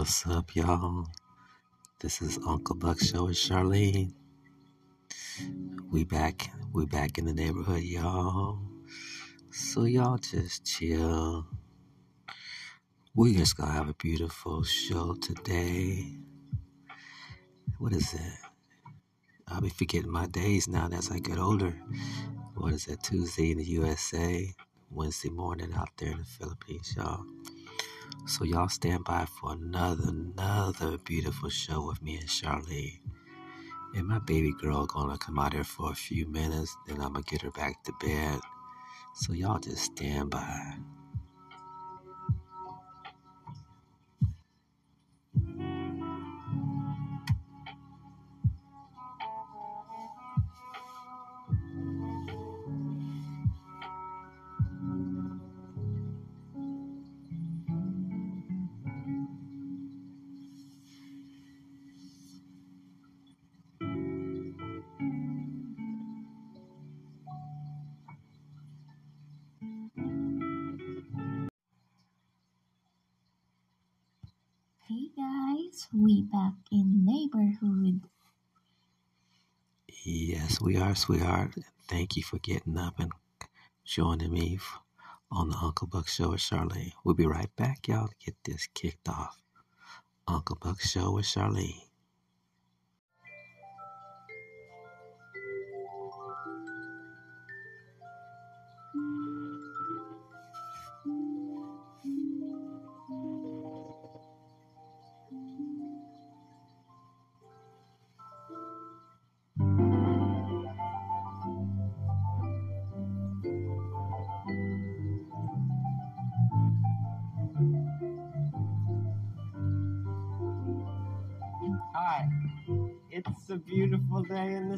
What's up, y'all? This is Uncle Buck Show with Charlene. We back. We back in the neighborhood, y'all. So y'all just chill. We just gonna have a beautiful show today. What is it? I'll be forgetting my days now as I get older. What is it? Tuesday in the USA, Wednesday morning out there in the Philippines, y'all. So y'all stand by for another, another beautiful show with me and Charlene. And my baby girl gonna come out here for a few minutes, then I'm gonna get her back to bed. So y'all just stand by. We back in neighborhood. Yes, we are, sweetheart. Thank you for getting up and joining me on the Uncle Buck Show with Charlene. We'll be right back, y'all, to get this kicked off. Uncle Buck Show with Charlene.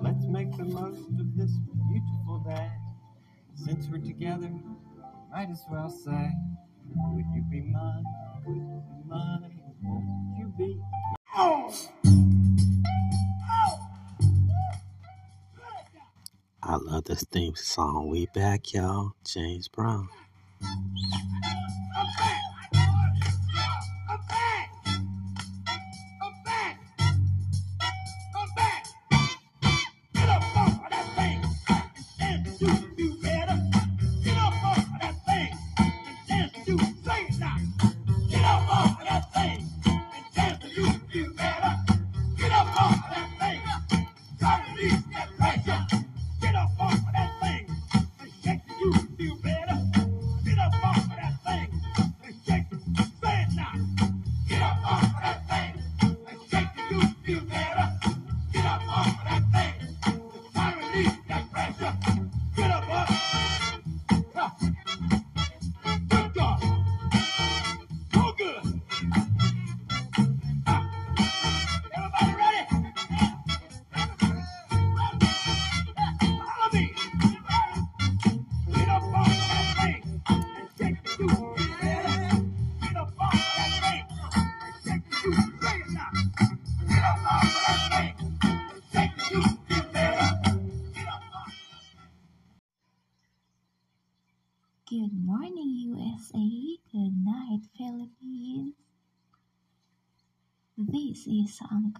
let's make the most of this beautiful day. Since we're together, might as well say, Would you be mine? Would you be mine? Won't you be? I love this theme song. We back, y'all. James Brown.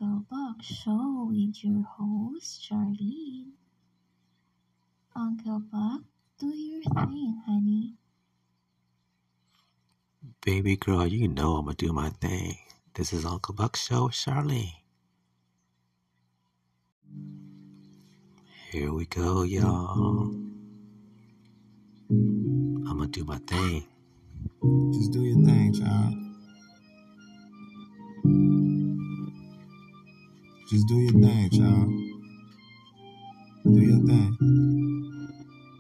Is Uncle Buck Show with your host, Charlene. Uncle Buck, do your thing, honey. Baby girl, you know I'm gonna do my thing. This is Uncle Buck Show with Charlene. Here we go, y'all. I'm gonna do my thing. Just do your thing, child. Just do your thing, child. Do your thing.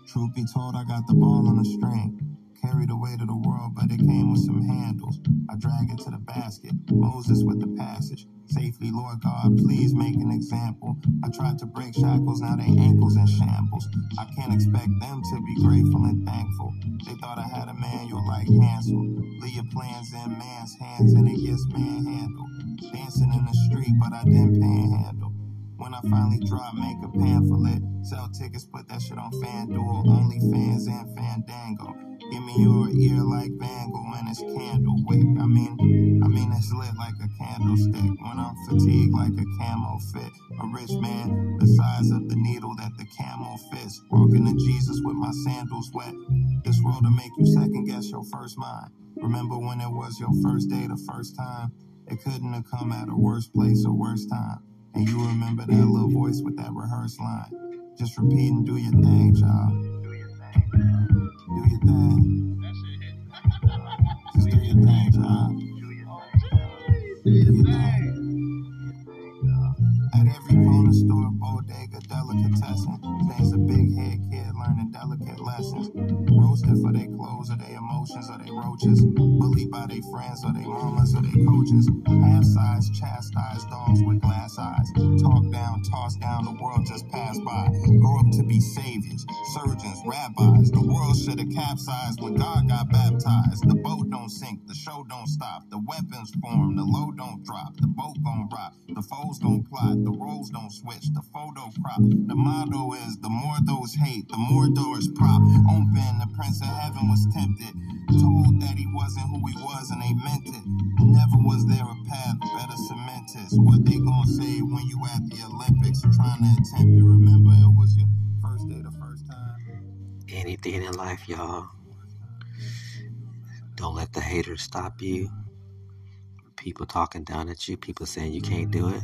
Truth be told, I got the ball on the string. Carry the weight of the world, but it came with some handles. I drag it to the basket. Moses with the passage. Safely, Lord God, please make an example. I tried to break shackles, now they ankles in shambles. I can't expect them to be grateful and thankful. They thought I had a manual like Hansel. Leave your plans in man's hands and it gets manhandled. Dancing in the street, but I didn't panhandle. When I finally drop, make a pamphlet. Sell tickets, put that shit on FanDuel, OnlyFans, and Fandango. Give me your ear like when it's candle wick. I mean, I mean it's lit like a candlestick. When I'm fatigued like a camo fit. A rich man, the size of the needle that the camel fits. Walking to Jesus with my sandals wet. This world will make you second guess your first mind. Remember when it was your first day, the first time? It couldn't have come at a worse place or worse time. And you remember that little voice with that rehearsed line. Just repeat and do your thing, child. Do your thing. Just do your thing, child. Do your thing. At every corner store, bodega, delicatessen, stands a big head kid learning delicate lessons. Or their emotions or their roaches. Bullied by their friends or their mamas or their coaches. Half size, chastised dogs with glass eyes. Talk down, toss down, the world just passed by. Grow up to be saviors, surgeons, rabbis. The world should have capsized when God got baptized. The boat don't sink, the show don't stop. The weapons form, the load don't drop. The boat gon' rock, the foes don't plot. The roles don't switch, the photo crop. The motto is the more those hate, the more doors prop. Open, the prince of heaven was tempted. Told that he wasn't who he was and they meant it. Never was there a path better cemented. What they gonna say when you at the Olympics trying to attempt it? Remember it was your first day the first time. Anything in life, y'all. Don't let the haters stop you. People talking down at you, people saying you can't do it.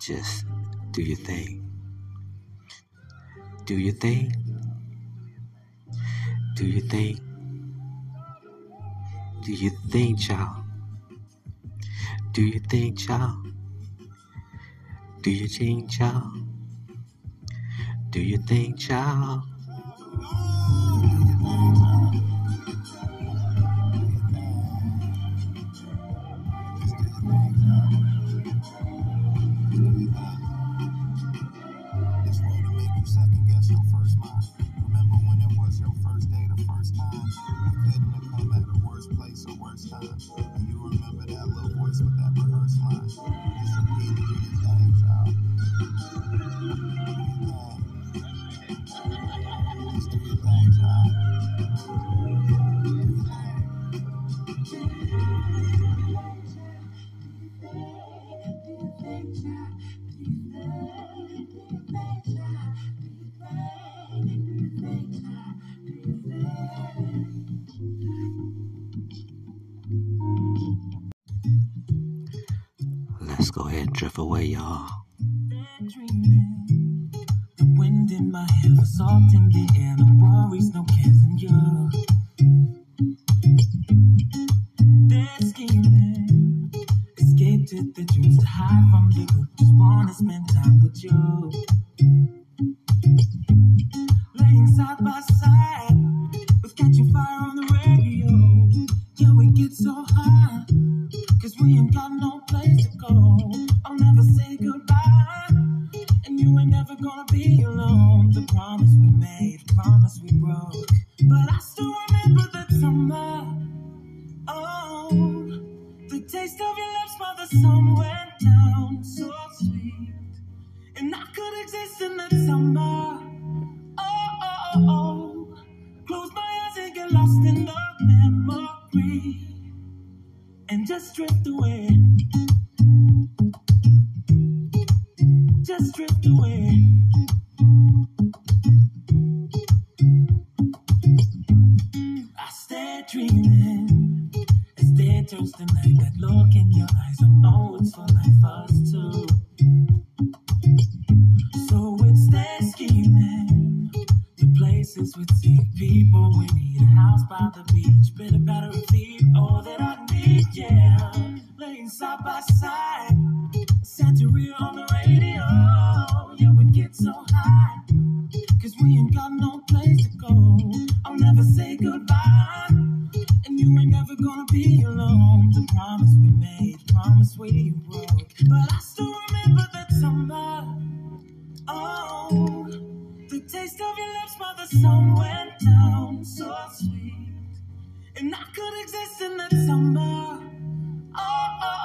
Just do your thing. Do your thing. Do your thing. Do your thing, child. Do your thing, child. Do your thing, child. Do your thing, child. Let's go ahead and drift away, y'all.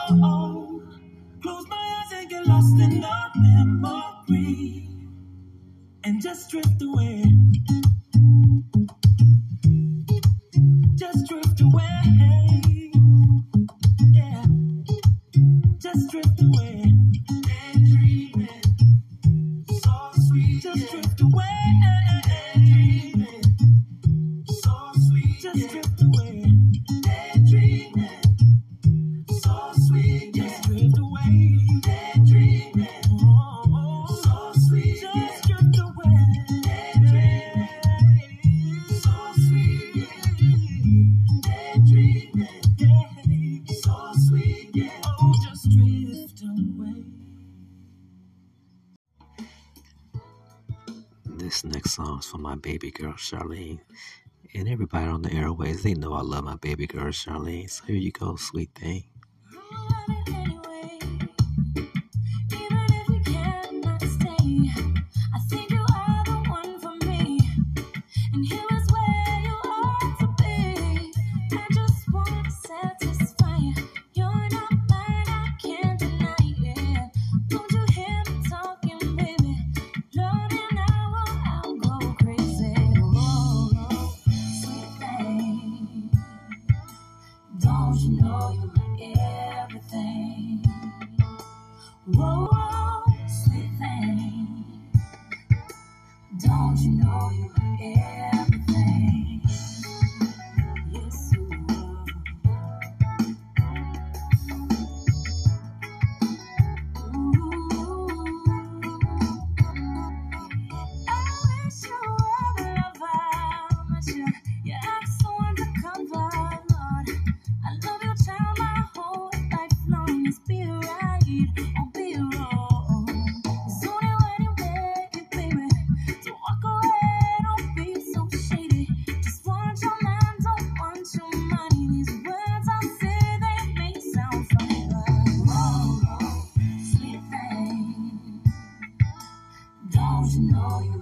oh, oh. oh. girl Charlene. And everybody on the airways, they know I love my baby girl Charlene. So here you go, sweet thing. And here was and know you.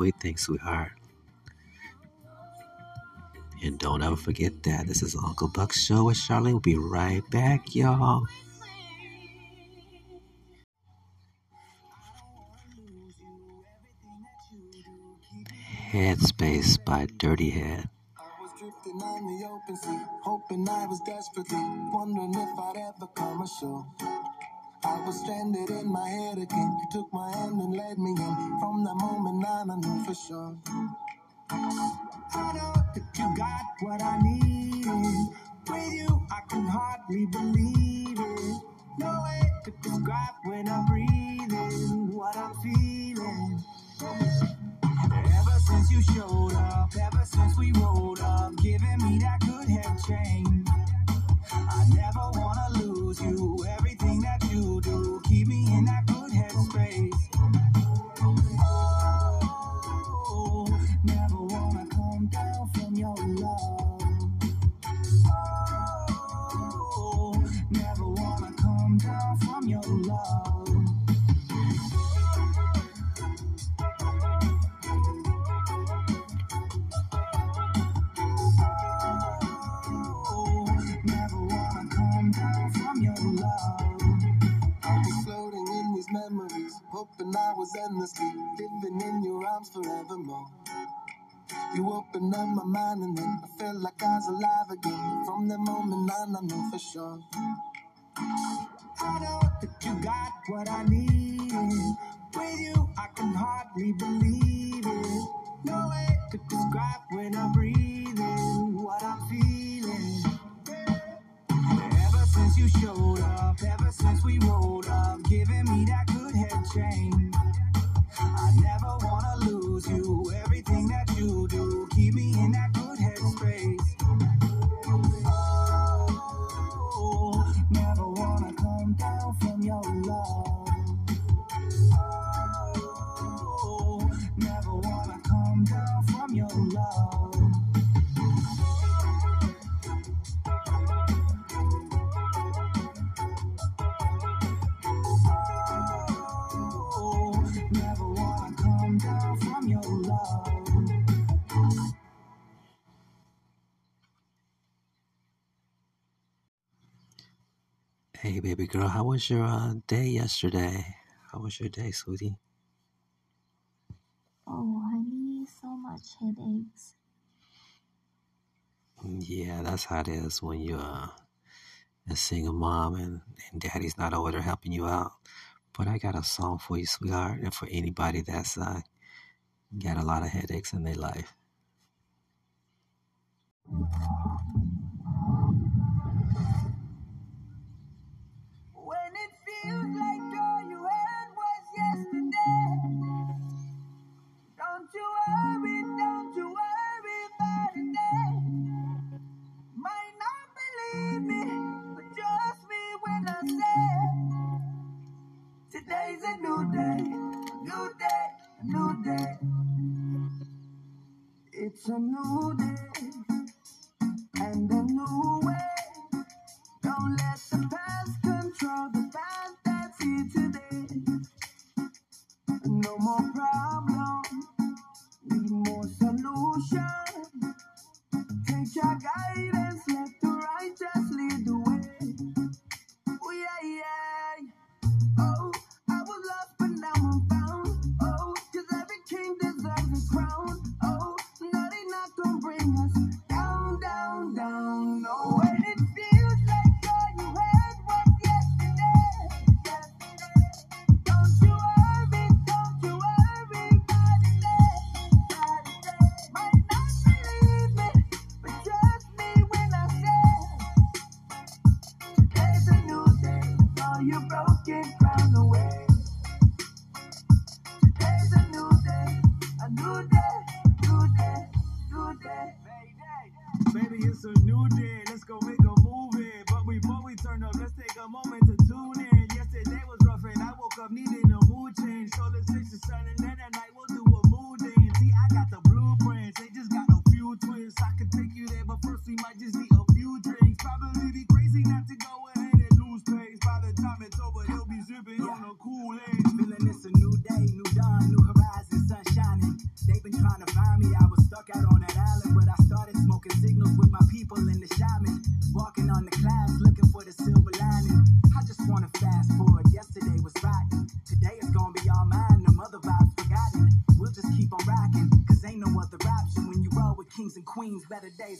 sweet we sweetheart. And don't ever forget that. This is Uncle Buck's show with Charlene. We'll be right back, y'all. Headspace by Dirty Head drifting on the open sea, hoping I was desperately wondering if I'd ever come ashore. I was stranded in my head again. You took my hand and led me in. From that moment on, I knew for sure. I know that you got what I need. With you, I can hardly believe it. No way to describe when I'm breathing, what I'm feeling. Ever since you showed up, ever since we rolled up, giving me that good head change. I never wanna lose you. Everything that you do, keep me in that good headspace. was endlessly living in your arms forevermore. You opened up my mind and then I felt like I was alive again. From that moment on, I know for sure. I know that you got what I need. With you, I can hardly believe. was your uh, day yesterday? How was your day, sweetie? Oh, honey, so much headaches. Yeah, that's how it is when you're uh, a single mom and, and daddy's not over there helping you out. But I got a song for you, sweetheart, and for anybody that's uh, got a lot of headaches in their life. new day, a new day, a new day. It's a new day and a new way. Don't let the past control the better days.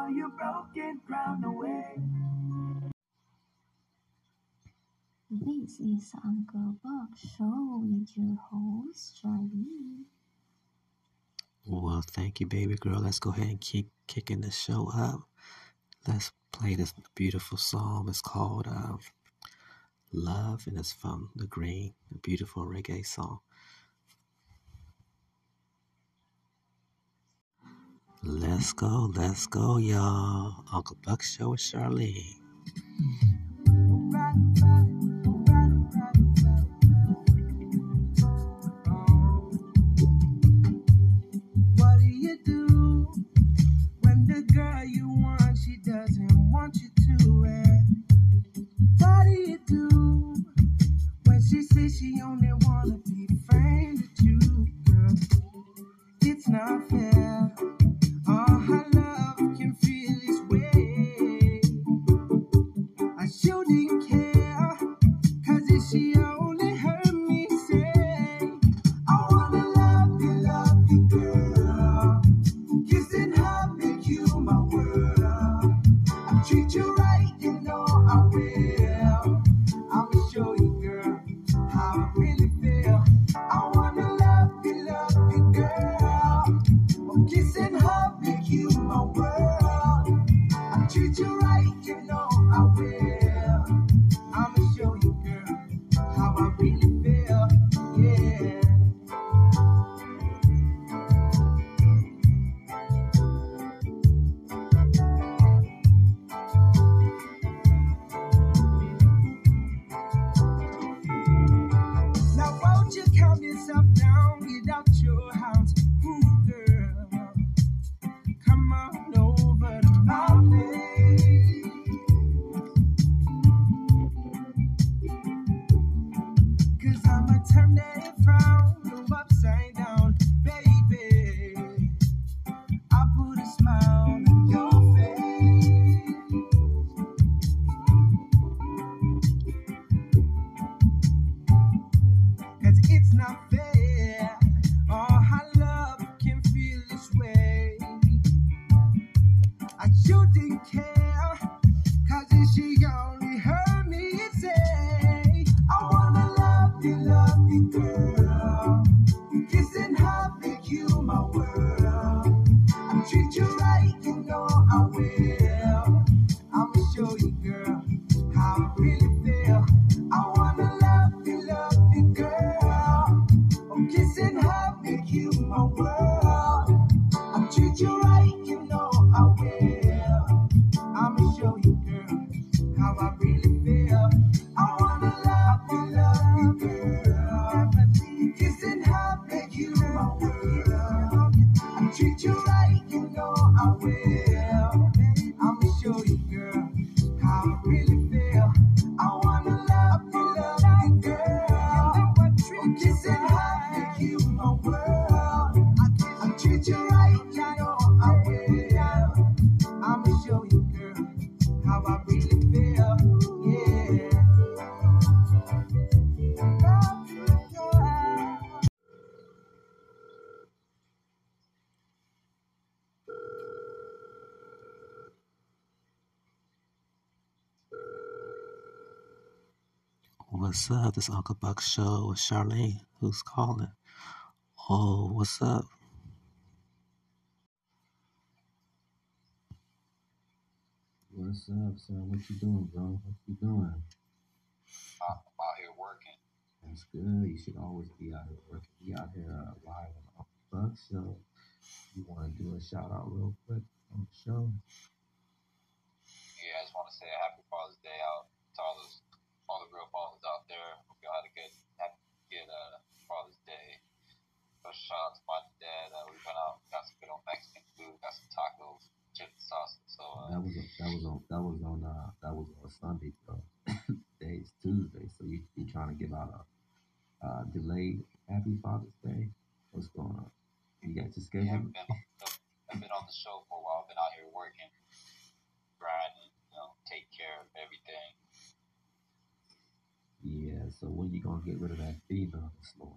all your broken ground away. This is Uncle Buck Show with your host, Charlie. Well, thank you, baby girl. Let's go ahead and keep kicking the show up. Let's play this beautiful song. It's called uh, Love, and it's from The Green, a beautiful reggae song. Let's go, let's go, y'all. Uncle Buck Show with Charlene. away. up? This Uncle Buck show with Charlene. Who's calling? Oh, what's up? What's up, son? What you doing, bro? What you doing? I'm out here working. That's good. You should always be out here working. Be out here uh, live on Uncle Buck show. You want to do a shout out real quick on the show? was on that was on uh that was on Sunday uh, so today's Tuesday so you be trying to give out a uh, delayed Happy Father's Day. What's going on? You got to schedule? Yeah, I've, been, I've been on the show for a while. I've been out here working, grinding, you know, take care of everything. Yeah. So when you gonna get rid of that fever, slow?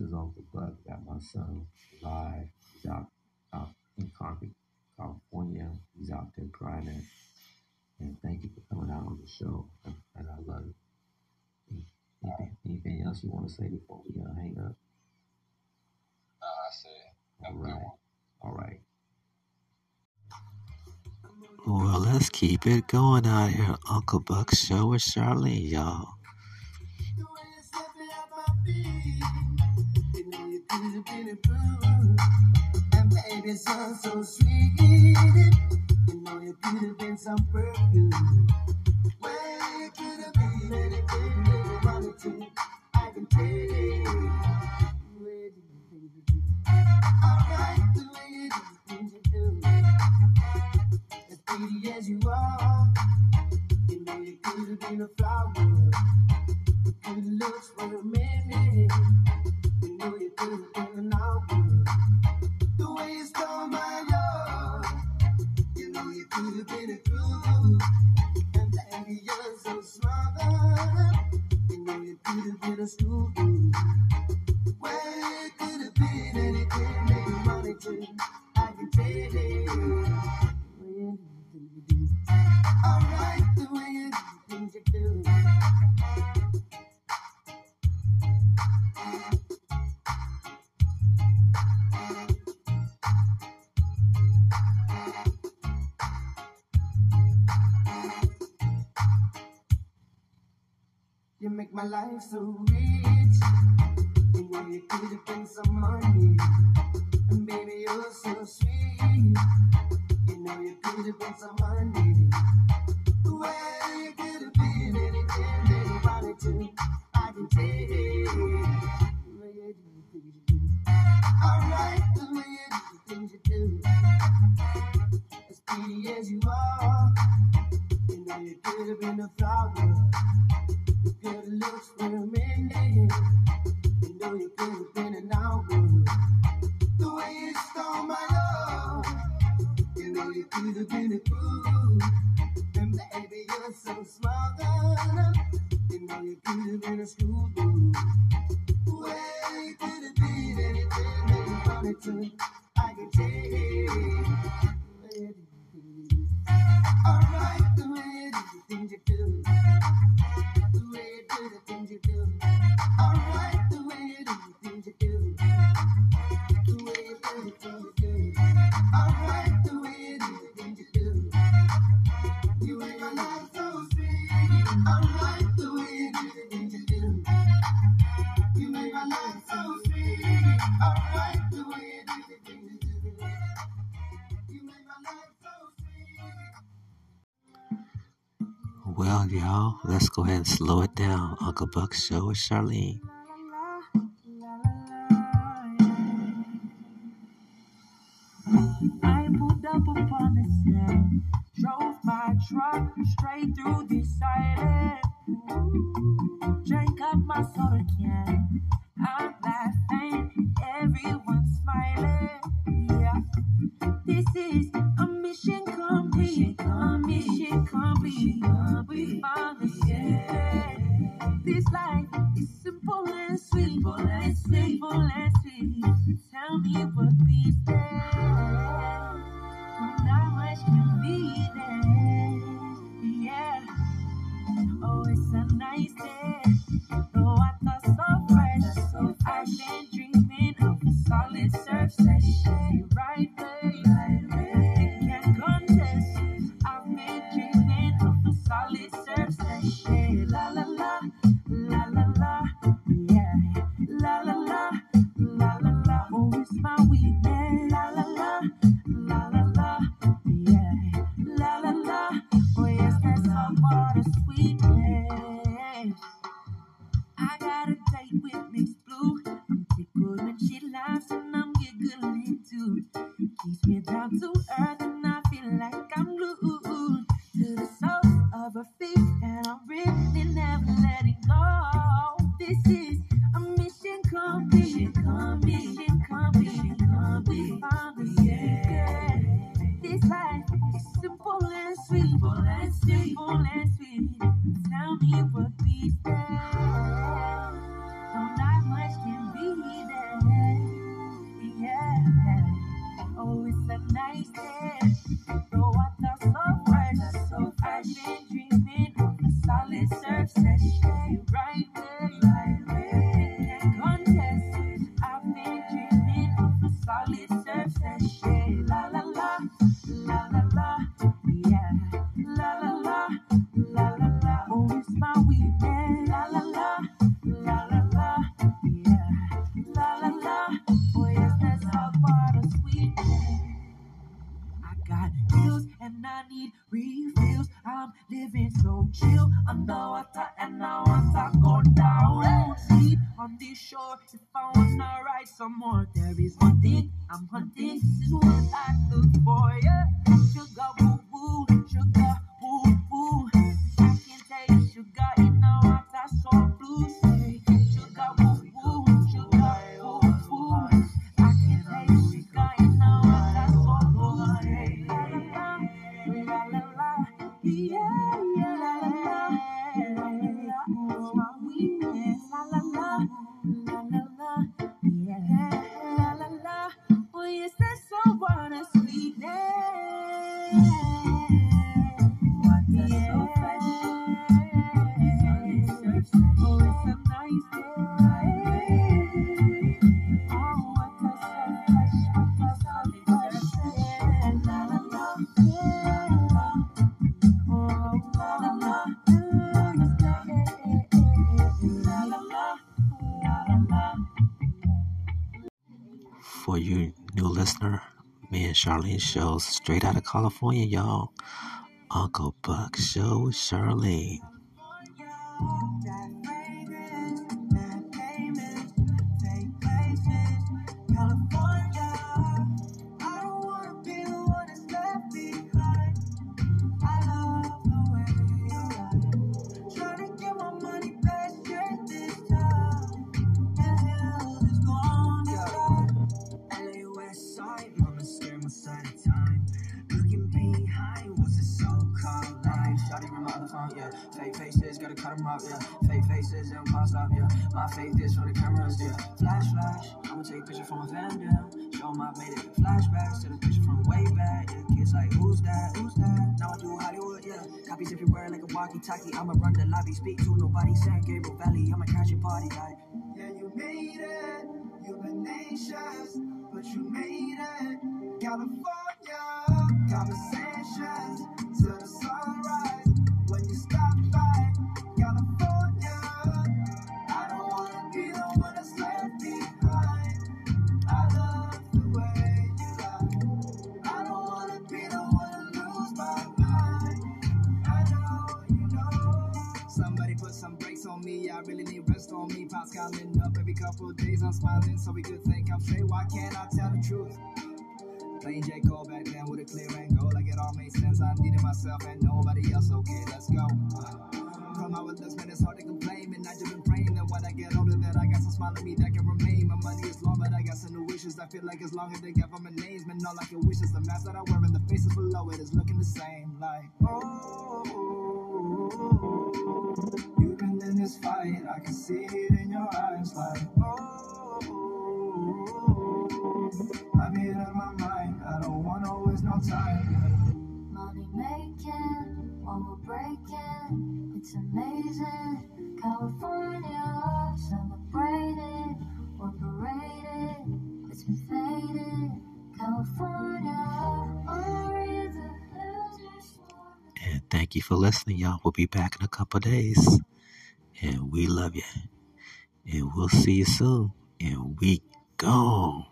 is of the blood that my son live out, out in Concord, California. He's out there grinding. And thank you for coming out on the show. And, I love it. Anything, anything, else you want to say before we uh, hang up? No, I said. All right. All right. Well, let's keep it going out here. Uncle Buck Show with Charlene, y'all. so sweet. You know you could have been some perfume. make my life so rich. You know you could have been some money, and baby you're so sweet. You know you could have been some money. Slow it down, Uncle Buck. Show us, Charlene. It's simple and sweet. And sweet. And sweet. Tell me what beats there. Not much can be. Sweet. Charlene shows straight out of California, y'all. Uncle Buck Show Charlene. Yeah. Fake faces, and pause up, yeah. My faith is for the cameras, yeah. Flash, flash, I'ma take a picture from a van, yeah. Show 'em I've made it. Flashbacks to the picture from way back, yeah. Kids like, who's that? Who's that? Now I do Hollywood, yeah. Copies everywhere like a walkie-talkie. I'ma run the lobby, speak to nobody. San Gabriel Valley, I'ma crash your party, like. Yeah, you made it. You've been anxious, but you made it. California, conversations on me. Pops counting up every couple of days. I'm smiling so we could think I'm straight. Why can't I tell the truth? Playing J. Cole back then with a clear and go. Like it all made sense. I needed myself and nobody else. Okay, let's go. From how it looks, man, it's hard to complain. And I just been praying that when I get older, that I got some smile on me that can remain. My money is long, but I got some new wishes. I feel like as long as they government names, man, all I can wish is the mask that I wear and the faces below it is looking the same. Like, oh, you've been in this fight. I can see it in your eyes. Like, oh, I made up my mind. I don't want to waste no time. Money making, while we're breaking, it's amazing. California, celebrating, we're parading, it's been fading. California, thank you for listening, y'all. We'll be back in a couple days. And we love you. And we'll see you soon. And we gone.